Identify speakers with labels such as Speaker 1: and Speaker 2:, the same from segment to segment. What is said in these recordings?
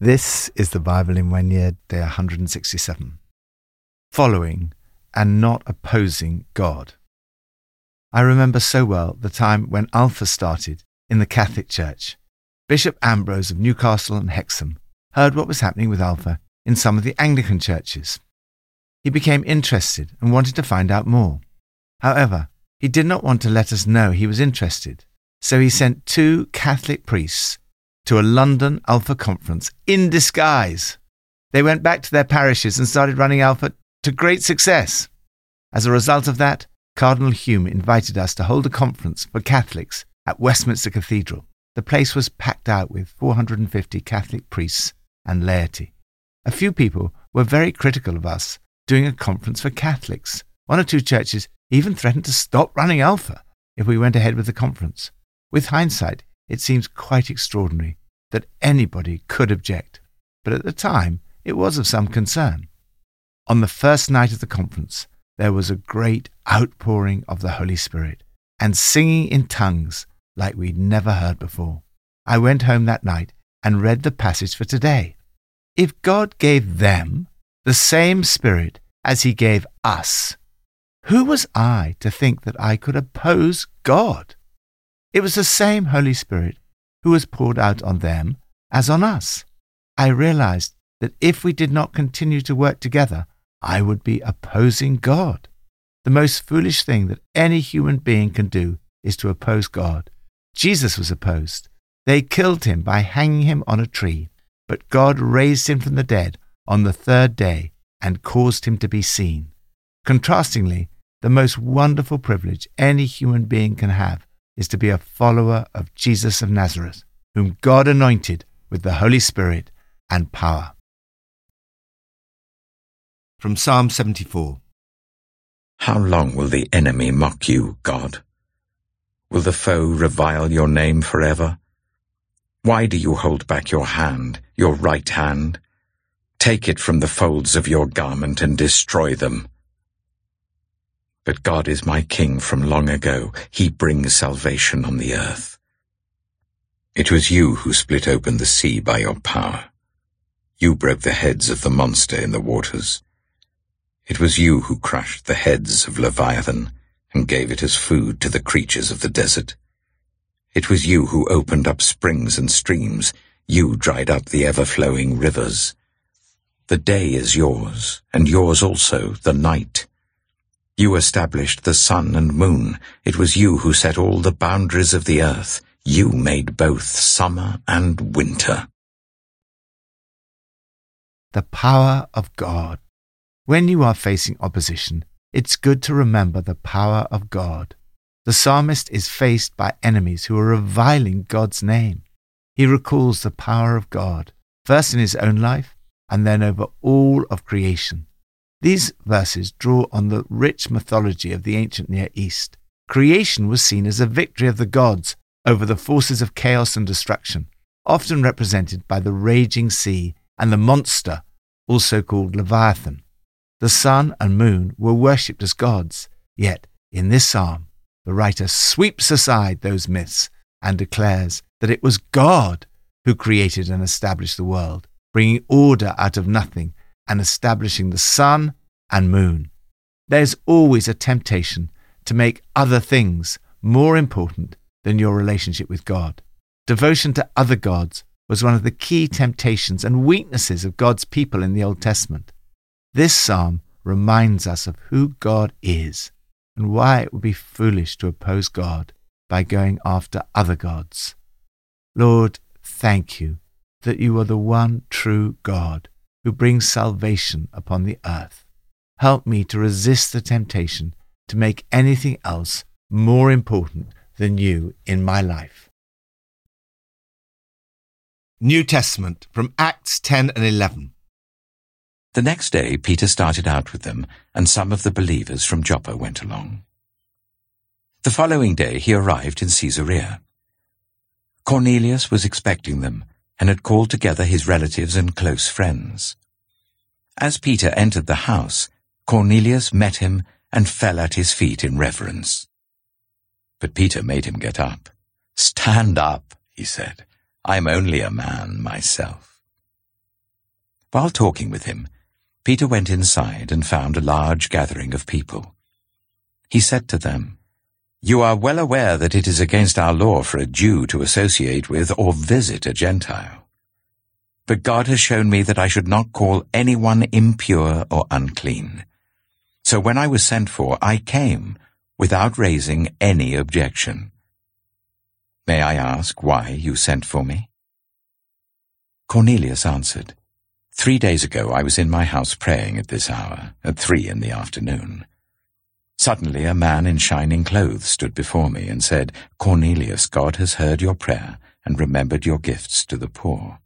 Speaker 1: This is the Bible in one day 167. Following and not opposing God. I remember so well the time when Alpha started in the Catholic Church. Bishop Ambrose of Newcastle and Hexham heard what was happening with Alpha in some of the Anglican churches. He became interested and wanted to find out more. However, he did not want to let us know he was interested, so he sent two Catholic priests to a London Alpha conference in disguise. They went back to their parishes and started running Alpha to great success. As a result of that, Cardinal Hume invited us to hold a conference for Catholics at Westminster Cathedral. The place was packed out with 450 Catholic priests and laity. A few people were very critical of us doing a conference for Catholics. One or two churches even threatened to stop running Alpha if we went ahead with the conference. With hindsight, it seems quite extraordinary that anybody could object, but at the time it was of some concern. On the first night of the conference, there was a great outpouring of the Holy Spirit and singing in tongues like we'd never heard before. I went home that night and read the passage for today. If God gave them the same Spirit as He gave us, who was I to think that I could oppose God? It was the same Holy Spirit who was poured out on them as on us. I realized that if we did not continue to work together, I would be opposing God. The most foolish thing that any human being can do is to oppose God. Jesus was opposed. They killed him by hanging him on a tree, but God raised him from the dead on the third day and caused him to be seen. Contrastingly, the most wonderful privilege any human being can have is to be a follower of Jesus of Nazareth, whom God anointed with the Holy Spirit and power. From Psalm 74
Speaker 2: How long will the enemy mock you, God? Will the foe revile your name forever? Why do you hold back your hand, your right hand? Take it from the folds of your garment and destroy them. But God is my king from long ago. He brings salvation on the earth. It was you who split open the sea by your power. You broke the heads of the monster in the waters. It was you who crushed the heads of Leviathan and gave it as food to the creatures of the desert. It was you who opened up springs and streams. You dried up the ever-flowing rivers. The day is yours, and yours also the night. You established the sun and moon. It was you who set all the boundaries of the earth. You made both summer and winter.
Speaker 1: The power of God. When you are facing opposition, it's good to remember the power of God. The psalmist is faced by enemies who are reviling God's name. He recalls the power of God, first in his own life and then over all of creation. These verses draw on the rich mythology of the ancient Near East. Creation was seen as a victory of the gods over the forces of chaos and destruction, often represented by the raging sea and the monster, also called Leviathan. The sun and moon were worshipped as gods, yet in this psalm, the writer sweeps aside those myths and declares that it was God who created and established the world, bringing order out of nothing and establishing the sun and moon. There's always a temptation to make other things more important than your relationship with God. Devotion to other gods was one of the key temptations and weaknesses of God's people in the Old Testament. This psalm reminds us of who God is and why it would be foolish to oppose God by going after other gods. Lord, thank you that you are the one true God who brings salvation upon the earth. Help me to resist the temptation to make anything else more important than you in my life. New Testament from Acts 10 and 11.
Speaker 2: The next day Peter started out with them, and some of the believers from Joppa went along. The following day he arrived in Caesarea. Cornelius was expecting them, and had called together his relatives and close friends. As Peter entered the house, Cornelius met him and fell at his feet in reverence. But Peter made him get up. Stand up, he said. I'm only a man myself. While talking with him, Peter went inside and found a large gathering of people. He said to them, You are well aware that it is against our law for a Jew to associate with or visit a Gentile. But God has shown me that I should not call anyone impure or unclean. So when I was sent for, I came without raising any objection. May I ask why you sent for me? Cornelius answered, Three days ago I was in my house praying at this hour, at three in the afternoon. Suddenly a man in shining clothes stood before me and said, Cornelius, God has heard your prayer and remembered your gifts to the poor.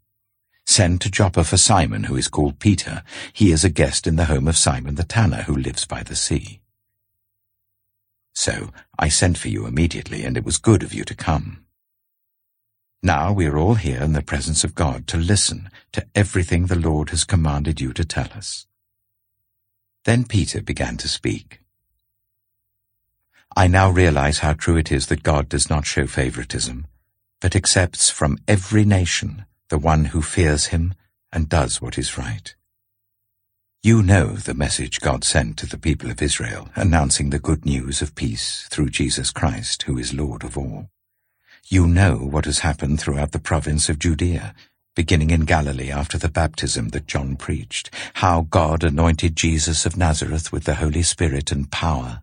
Speaker 2: Send to Joppa for Simon, who is called Peter. He is a guest in the home of Simon the tanner, who lives by the sea. So I sent for you immediately, and it was good of you to come. Now we are all here in the presence of God to listen to everything the Lord has commanded you to tell us. Then Peter began to speak. I now realize how true it is that God does not show favoritism, but accepts from every nation the one who fears him and does what is right. You know the message God sent to the people of Israel, announcing the good news of peace through Jesus Christ, who is Lord of all. You know what has happened throughout the province of Judea, beginning in Galilee after the baptism that John preached, how God anointed Jesus of Nazareth with the Holy Spirit and power,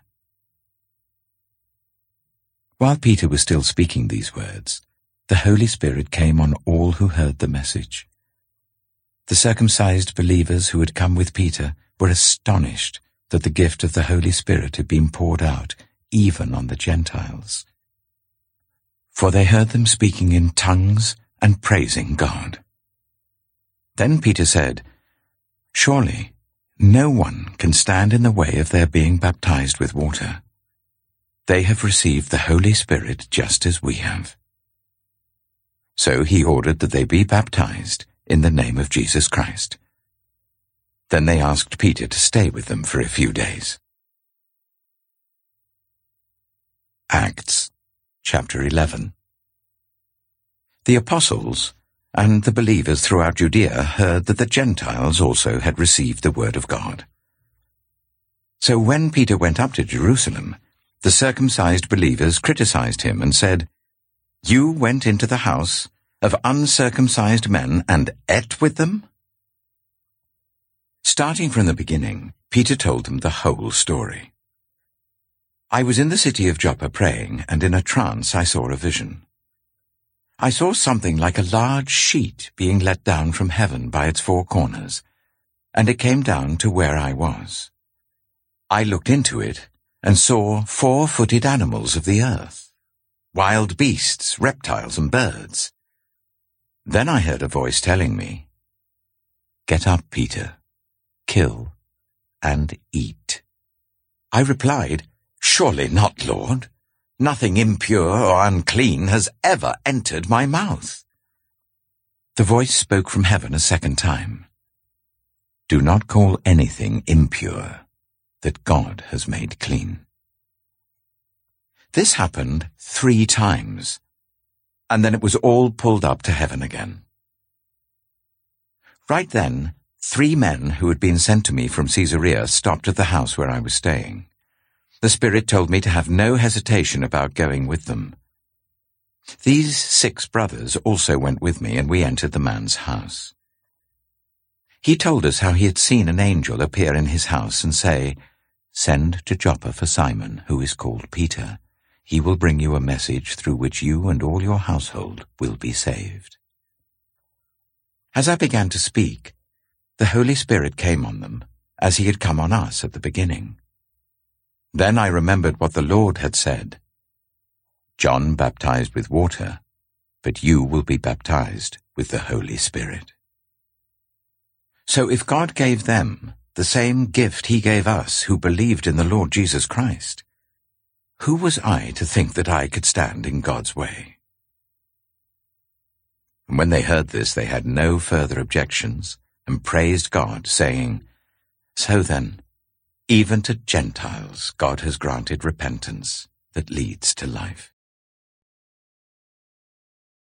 Speaker 2: While Peter was still speaking these words, the Holy Spirit came on all who heard the message. The circumcised believers who had come with Peter were astonished that the gift of the Holy Spirit had been poured out even on the Gentiles. For they heard them speaking in tongues and praising God. Then Peter said, Surely no one can stand in the way of their being baptized with water. They have received the Holy Spirit just as we have. So he ordered that they be baptized in the name of Jesus Christ. Then they asked Peter to stay with them for a few days. Acts chapter 11 The apostles and the believers throughout Judea heard that the Gentiles also had received the word of God. So when Peter went up to Jerusalem, the circumcised believers criticized him and said, You went into the house of uncircumcised men and ate with them? Starting from the beginning, Peter told them the whole story. I was in the city of Joppa praying, and in a trance I saw a vision. I saw something like a large sheet being let down from heaven by its four corners, and it came down to where I was. I looked into it and saw four-footed animals of the earth, wild beasts, reptiles, and birds. Then I heard a voice telling me, Get up, Peter, kill, and eat. I replied, Surely not, Lord. Nothing impure or unclean has ever entered my mouth. The voice spoke from heaven a second time. Do not call anything impure that God has made clean. This happened three times and then it was all pulled up to heaven again. Right then, three men who had been sent to me from Caesarea stopped at the house where I was staying. The Spirit told me to have no hesitation about going with them. These six brothers also went with me, and we entered the man's house. He told us how he had seen an angel appear in his house and say, Send to Joppa for Simon, who is called Peter. He will bring you a message through which you and all your household will be saved. As I began to speak, the Holy Spirit came on them, as he had come on us at the beginning. Then I remembered what the Lord had said. John baptized with water, but you will be baptized with the Holy Spirit. So if God gave them the same gift he gave us who believed in the Lord Jesus Christ, who was I to think that I could stand in God's way? And when they heard this, they had no further objections and praised God, saying, So then, even to Gentiles God has granted repentance that leads to life.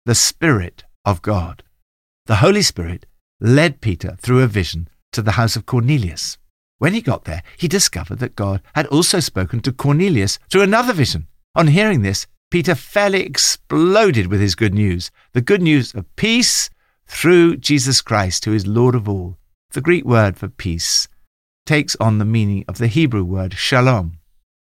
Speaker 1: The Spirit of God. The Holy Spirit led Peter through a vision to the house of Cornelius. When he got there, he discovered that God had also spoken to Cornelius through another vision. On hearing this, Peter fairly exploded with his good news the good news of peace through Jesus Christ, who is Lord of all. The Greek word for peace takes on the meaning of the Hebrew word shalom.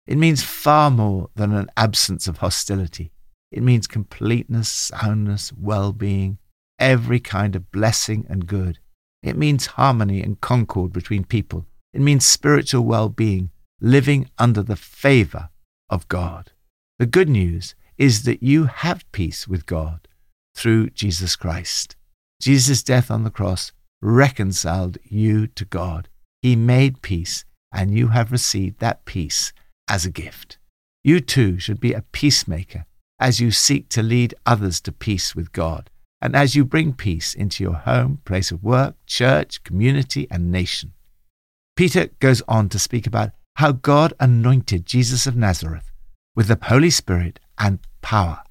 Speaker 1: It means far more than an absence of hostility. It means completeness, soundness, well being, every kind of blessing and good. It means harmony and concord between people. It means spiritual well being, living under the favor of God. The good news is that you have peace with God through Jesus Christ. Jesus' death on the cross reconciled you to God. He made peace, and you have received that peace as a gift. You too should be a peacemaker as you seek to lead others to peace with God and as you bring peace into your home, place of work, church, community, and nation. Peter goes on to speak about how God anointed Jesus of Nazareth with the Holy Spirit and power,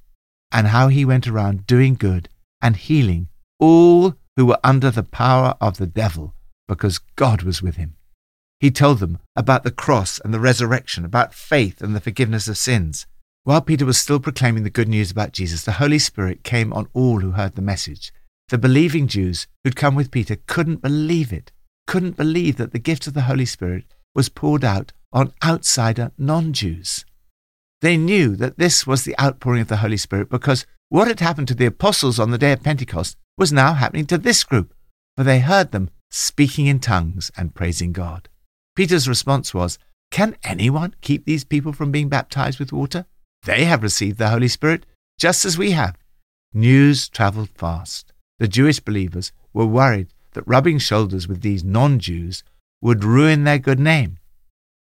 Speaker 1: and how he went around doing good and healing all who were under the power of the devil because God was with him. He told them about the cross and the resurrection, about faith and the forgiveness of sins. While Peter was still proclaiming the good news about Jesus, the Holy Spirit came on all who heard the message. The believing Jews who'd come with Peter couldn't believe it, couldn't believe that the gift of the Holy Spirit was poured out on outsider non Jews. They knew that this was the outpouring of the Holy Spirit because what had happened to the apostles on the day of Pentecost was now happening to this group, for they heard them speaking in tongues and praising God. Peter's response was, Can anyone keep these people from being baptized with water? They have received the Holy Spirit just as we have. News traveled fast. The Jewish believers were worried that rubbing shoulders with these non Jews would ruin their good name.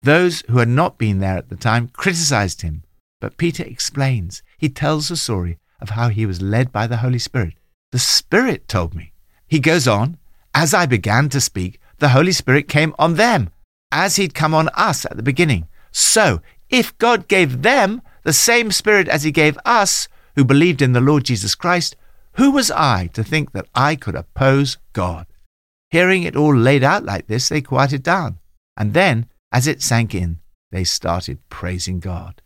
Speaker 1: Those who had not been there at the time criticized him, but Peter explains. He tells the story of how he was led by the Holy Spirit. The Spirit told me. He goes on, as I began to speak, the Holy Spirit came on them, as he'd come on us at the beginning. So, if God gave them the same Spirit as He gave us, who believed in the Lord Jesus Christ, who was I to think that I could oppose God? Hearing it all laid out like this, they quieted down. And then, as it sank in, they started praising God.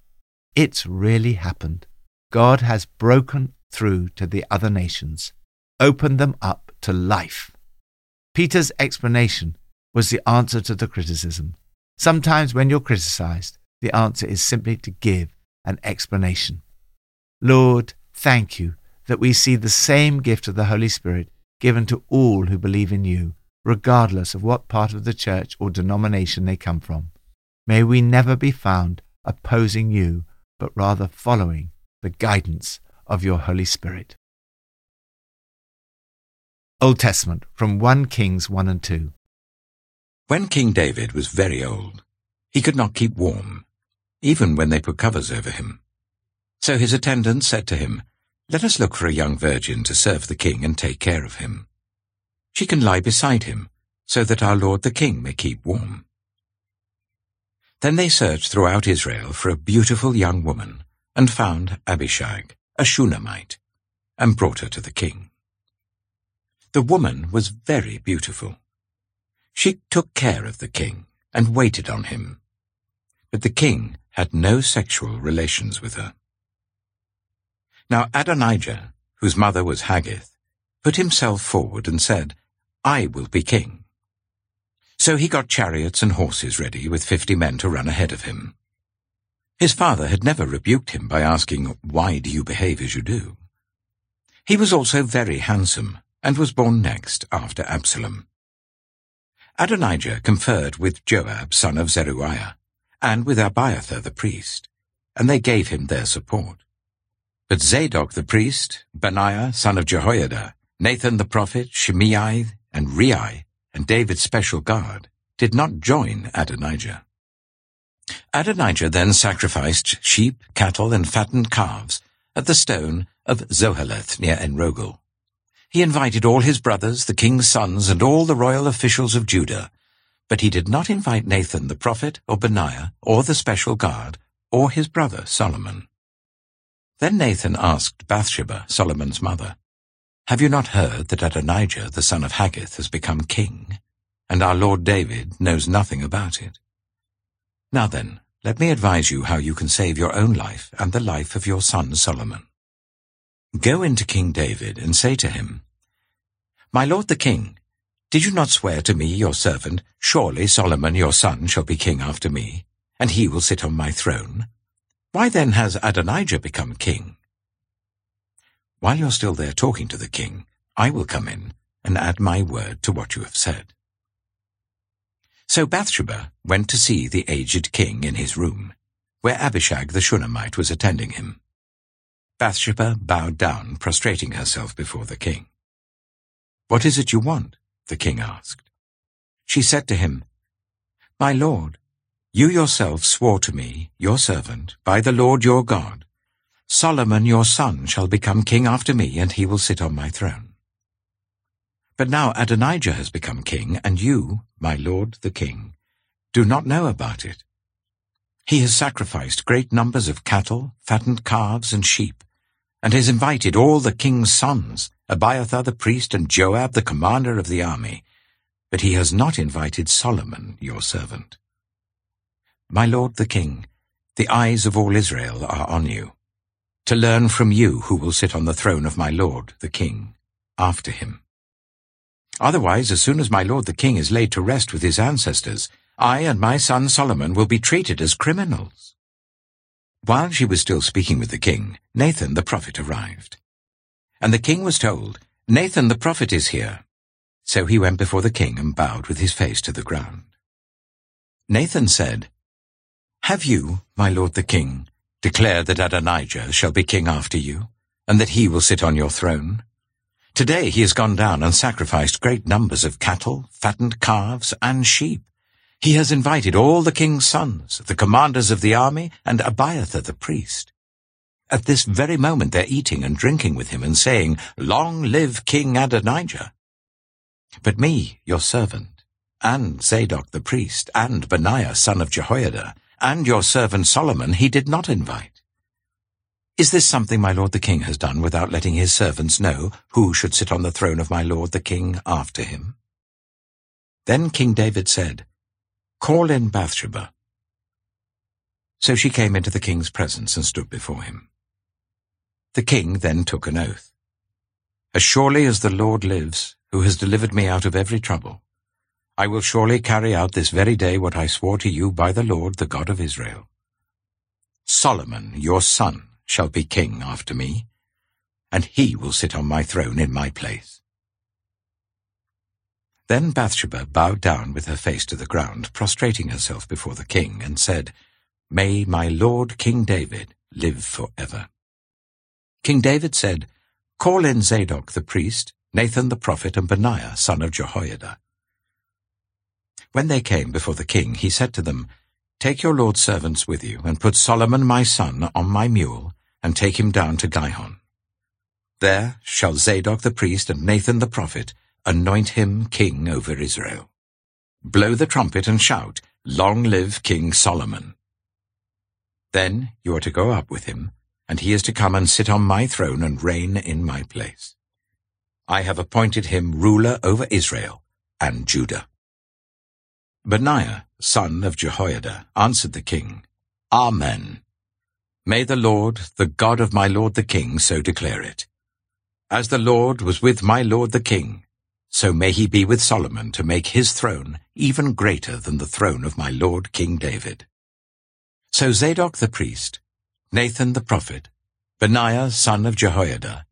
Speaker 1: It's really happened. God has broken through to the other nations, opened them up to life. Peter's explanation was the answer to the criticism. Sometimes when you're criticized, the answer is simply to give an explanation. Lord, thank you that we see the same gift of the Holy Spirit given to all who believe in you, regardless of what part of the church or denomination they come from. May we never be found opposing you, but rather following the guidance of your Holy Spirit. Old Testament from 1 Kings 1 and 2.
Speaker 2: When King David was very old, he could not keep warm even when they put covers over him. So his attendants said to him, Let us look for a young virgin to serve the king and take care of him. She can lie beside him, so that our lord the king may keep warm. Then they searched throughout Israel for a beautiful young woman, and found Abishag, a Shunammite, and brought her to the king. The woman was very beautiful. She took care of the king, and waited on him. But the king had no sexual relations with her. Now Adonijah, whose mother was Haggith, put himself forward and said, I will be king. So he got chariots and horses ready with fifty men to run ahead of him. His father had never rebuked him by asking, Why do you behave as you do? He was also very handsome, and was born next after Absalom. Adonijah conferred with Joab son of Zeruiah, and with Abiathar the priest, and they gave him their support. But Zadok the priest, Benaiah son of Jehoiada, Nathan the prophet, Shimei, and Rei, and David's special guard, did not join Adonijah. Adonijah then sacrificed sheep, cattle, and fattened calves at the stone of Zoheleth near Enrogel. He invited all his brothers, the king's sons, and all the royal officials of Judah, but he did not invite Nathan the prophet, or Benaiah, or the special guard, or his brother Solomon. Then Nathan asked Bathsheba, Solomon's mother, Have you not heard that Adonijah the son of Haggith has become king, and our Lord David knows nothing about it? Now then, let me advise you how you can save your own life and the life of your son Solomon. Go into King David and say to him, My lord the king, did you not swear to me, your servant, Surely Solomon your son shall be king after me, and he will sit on my throne? Why then has Adonijah become king? While you're still there talking to the king, I will come in and add my word to what you have said. So Bathsheba went to see the aged king in his room, where Abishag the Shunammite was attending him. Bathsheba bowed down, prostrating herself before the king. What is it you want? The king asked. She said to him, My lord, you yourself swore to me, your servant, by the Lord your God, Solomon your son shall become king after me, and he will sit on my throne. But now Adonijah has become king, and you, my lord the king, do not know about it. He has sacrificed great numbers of cattle, fattened calves, and sheep, and has invited all the king's sons, Abiathar the priest and Joab the commander of the army, but he has not invited Solomon, your servant. My lord the king, the eyes of all Israel are on you, to learn from you who will sit on the throne of my lord the king after him. Otherwise, as soon as my lord the king is laid to rest with his ancestors, I and my son Solomon will be treated as criminals. While she was still speaking with the king, Nathan the prophet arrived. And the king was told, Nathan the prophet is here. So he went before the king and bowed with his face to the ground. Nathan said, Have you, my lord the king, declared that Adonijah shall be king after you, and that he will sit on your throne? Today he has gone down and sacrificed great numbers of cattle, fattened calves, and sheep. He has invited all the king's sons, the commanders of the army, and Abiathar the priest. At this very moment they're eating and drinking with him and saying, Long live King Adonijah! But me, your servant, and Zadok the priest, and Benaiah son of Jehoiada, and your servant Solomon he did not invite. Is this something my lord the king has done without letting his servants know who should sit on the throne of my lord the king after him? Then King David said, Call in Bathsheba. So she came into the king's presence and stood before him. The king then took an oath. As surely as the Lord lives, who has delivered me out of every trouble, I will surely carry out this very day what I swore to you by the Lord, the God of Israel. Solomon, your son, shall be king after me, and he will sit on my throne in my place. Then Bathsheba bowed down with her face to the ground, prostrating herself before the king, and said, May my lord King David live for ever. King David said, Call in Zadok the priest, Nathan the prophet, and Benaiah son of Jehoiada. When they came before the king, he said to them, Take your lord's servants with you, and put Solomon my son on my mule, and take him down to Gihon. There shall Zadok the priest and Nathan the prophet anoint him king over Israel. Blow the trumpet and shout, Long live King Solomon. Then you are to go up with him, and he is to come and sit on my throne and reign in my place. I have appointed him ruler over Israel and Judah. Benaiah, son of Jehoiada, answered the king, Amen. May the Lord, the God of my lord the king, so declare it. As the Lord was with my lord the king, so may he be with Solomon to make his throne even greater than the throne of my lord King David. So Zadok the priest, Nathan the prophet, Benaiah son of Jehoiada,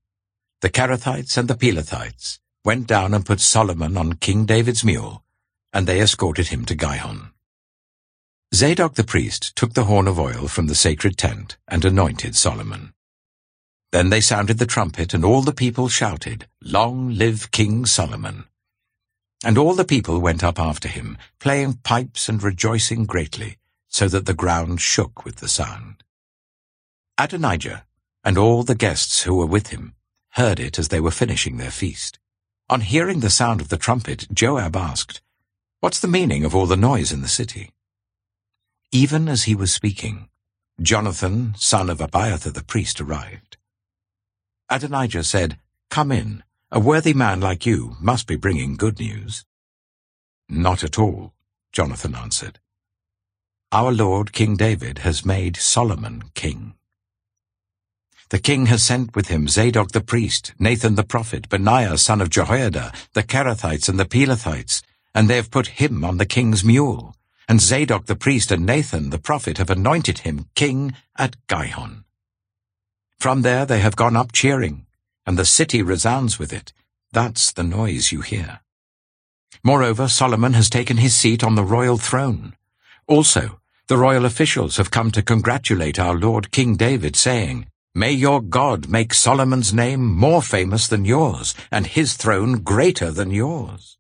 Speaker 2: the Kerethites and the Pelethites went down and put Solomon on King David's mule, and they escorted him to Gihon. Zadok the priest took the horn of oil from the sacred tent and anointed Solomon. Then they sounded the trumpet, and all the people shouted, Long live King Solomon! And all the people went up after him, playing pipes and rejoicing greatly, so that the ground shook with the sound. Adonijah and all the guests who were with him heard it as they were finishing their feast. On hearing the sound of the trumpet, Joab asked, What's the meaning of all the noise in the city? Even as he was speaking, Jonathan, son of Abiathar the priest, arrived. Adonijah said, Come in. A worthy man like you must be bringing good news. Not at all, Jonathan answered. Our Lord King David has made Solomon king. The king has sent with him Zadok the priest, Nathan the prophet, Benaiah son of Jehoiada, the Kerethites and the Pelethites, and they have put him on the king's mule. And Zadok the priest and Nathan the prophet have anointed him king at Gihon. From there they have gone up cheering, and the city resounds with it. That's the noise you hear. Moreover, Solomon has taken his seat on the royal throne. Also, the royal officials have come to congratulate our Lord King David, saying, May your God make Solomon's name more famous than yours, and his throne greater than yours.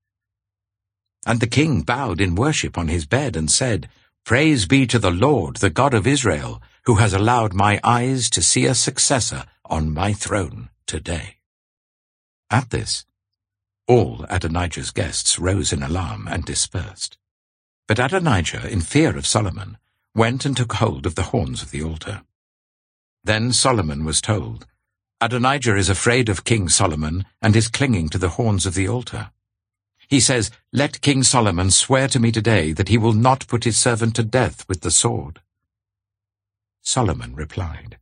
Speaker 2: And the king bowed in worship on his bed and said, Praise be to the Lord, the God of Israel, who has allowed my eyes to see a successor on my throne today. At this, all Adonijah's guests rose in alarm and dispersed. But Adonijah, in fear of Solomon, went and took hold of the horns of the altar. Then Solomon was told, Adonijah is afraid of King Solomon and is clinging to the horns of the altar. He says, Let King Solomon swear to me today that he will not put his servant to death with the sword. Solomon replied,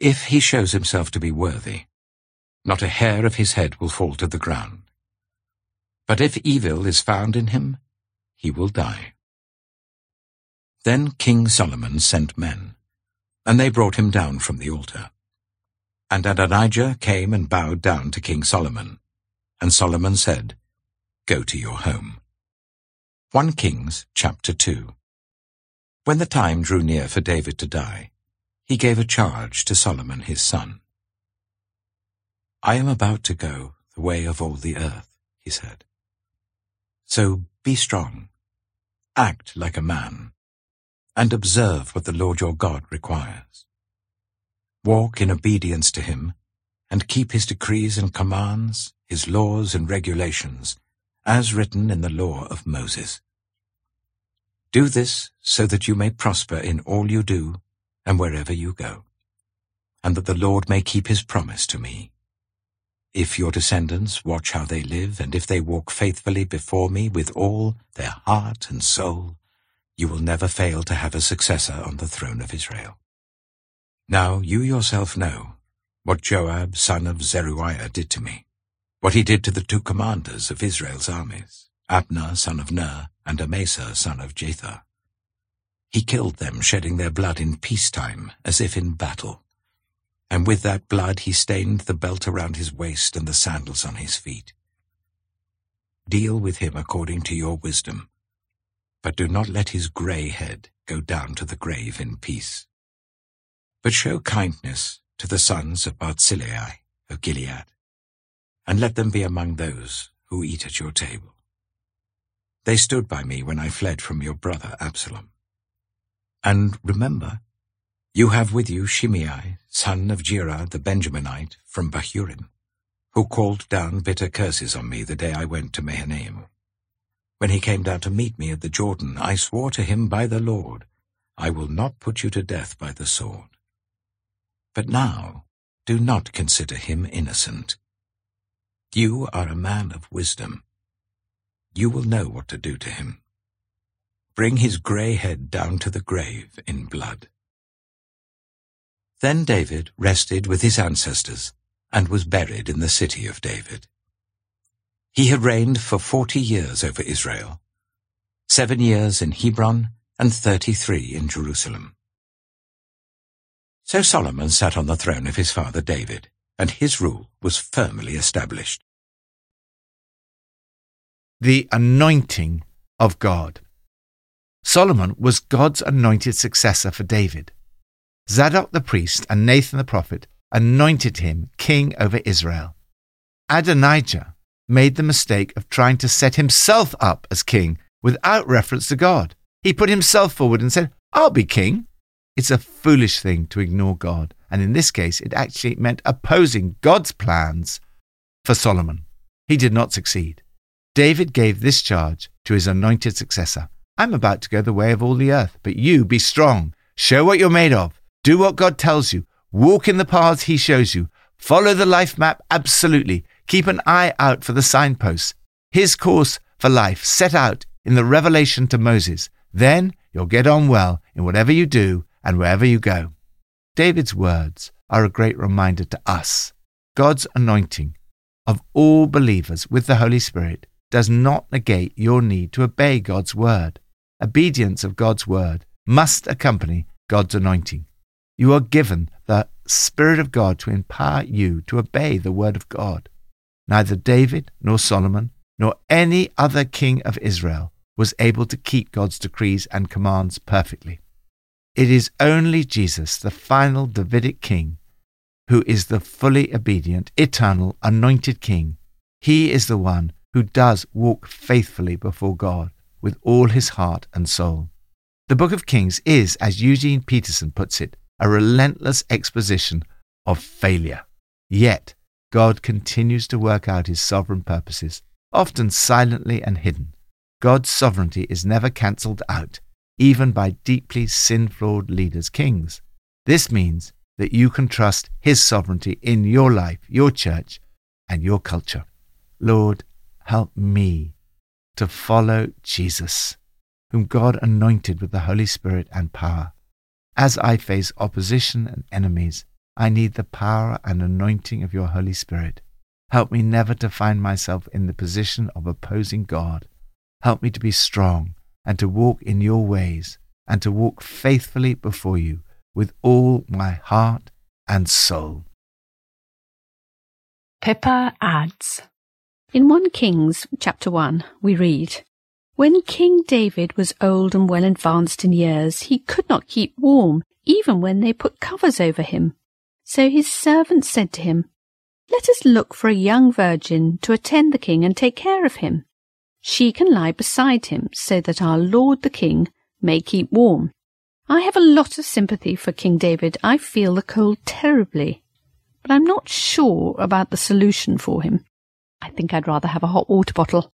Speaker 2: If he shows himself to be worthy, not a hair of his head will fall to the ground. But if evil is found in him, he will die. Then King Solomon sent men and they brought him down from the altar. And Adonijah came and bowed down to King Solomon. And Solomon said, Go to your home. 1 Kings chapter 2 When the time drew near for David to die, he gave a charge to Solomon his son. I am about to go the way of all the earth, he said. So be strong, act like a man, and observe what the Lord your God requires. Walk in obedience to him, and keep his decrees and commands, his laws and regulations, as written in the law of Moses. Do this so that you may prosper in all you do and wherever you go, and that the Lord may keep his promise to me. If your descendants watch how they live, and if they walk faithfully before me with all their heart and soul, you will never fail to have a successor on the throne of Israel. Now you yourself know what Joab son of Zeruiah did to me, what he did to the two commanders of Israel's armies, Abner son of Ner and Amasa son of Jether. He killed them, shedding their blood in peacetime, as if in battle. And with that blood he stained the belt around his waist and the sandals on his feet. Deal with him according to your wisdom, but do not let his grey head go down to the grave in peace. But show kindness to the sons of Barzillai of Gilead, and let them be among those who eat at your table. They stood by me when I fled from your brother Absalom. And remember, you have with you Shimei, son of Gera the Benjaminite, from Bahurim, who called down bitter curses on me the day I went to Mahanaim. When he came down to meet me at the Jordan, I swore to him by the Lord, I will not put you to death by the sword. But now, do not consider him innocent. You are a man of wisdom. You will know what to do to him. Bring his grey head down to the grave in blood. Then David rested with his ancestors and was buried in the city of David. He had reigned for forty years over Israel, seven years in Hebron and thirty-three in Jerusalem. So Solomon sat on the throne of his father David, and his rule was firmly established.
Speaker 1: The anointing of God. Solomon was God's anointed successor for David. Zadok the priest and Nathan the prophet anointed him king over Israel. Adonijah made the mistake of trying to set himself up as king without reference to God. He put himself forward and said, I'll be king. It's a foolish thing to ignore God, and in this case, it actually meant opposing God's plans for Solomon. He did not succeed. David gave this charge to his anointed successor I'm about to go the way of all the earth, but you be strong. Show what you're made of. Do what God tells you. Walk in the paths He shows you. Follow the life map absolutely. Keep an eye out for the signposts. His course for life set out in the revelation to Moses. Then you'll get on well in whatever you do and wherever you go. David's words are a great reminder to us. God's anointing of all believers with the Holy Spirit does not negate your need to obey God's word. Obedience of God's word must accompany God's anointing. You are given the Spirit of God to empower you to obey the word of God. Neither David nor Solomon nor any other king of Israel was able to keep God's decrees and commands perfectly. It is only Jesus, the final Davidic king, who is the fully obedient, eternal, anointed king. He is the one who does walk faithfully before God with all his heart and soul. The book of Kings is, as Eugene Peterson puts it, a relentless exposition of failure. Yet, God continues to work out his sovereign purposes, often silently and hidden. God's sovereignty is never cancelled out even by deeply sin flawed leaders, kings. This means that you can trust His sovereignty in your life, your church, and your culture. Lord, help me to follow Jesus, whom God anointed with the Holy Spirit and power. As I face opposition and enemies, I need the power and anointing of your Holy Spirit. Help me never to find myself in the position of opposing God. Help me to be strong and to walk in your ways, and to walk faithfully before you with all my heart and soul.
Speaker 3: Pippa adds In 1 Kings chapter 1, we read, When King David was old and well advanced in years, he could not keep warm, even when they put covers over him. So his servants said to him, Let us look for a young virgin to attend the king and take care of him. She can lie beside him so that our Lord the King may keep warm. I have a lot of sympathy for King David. I feel the cold terribly. But I'm not sure about the solution for him. I think I'd rather have a hot water bottle.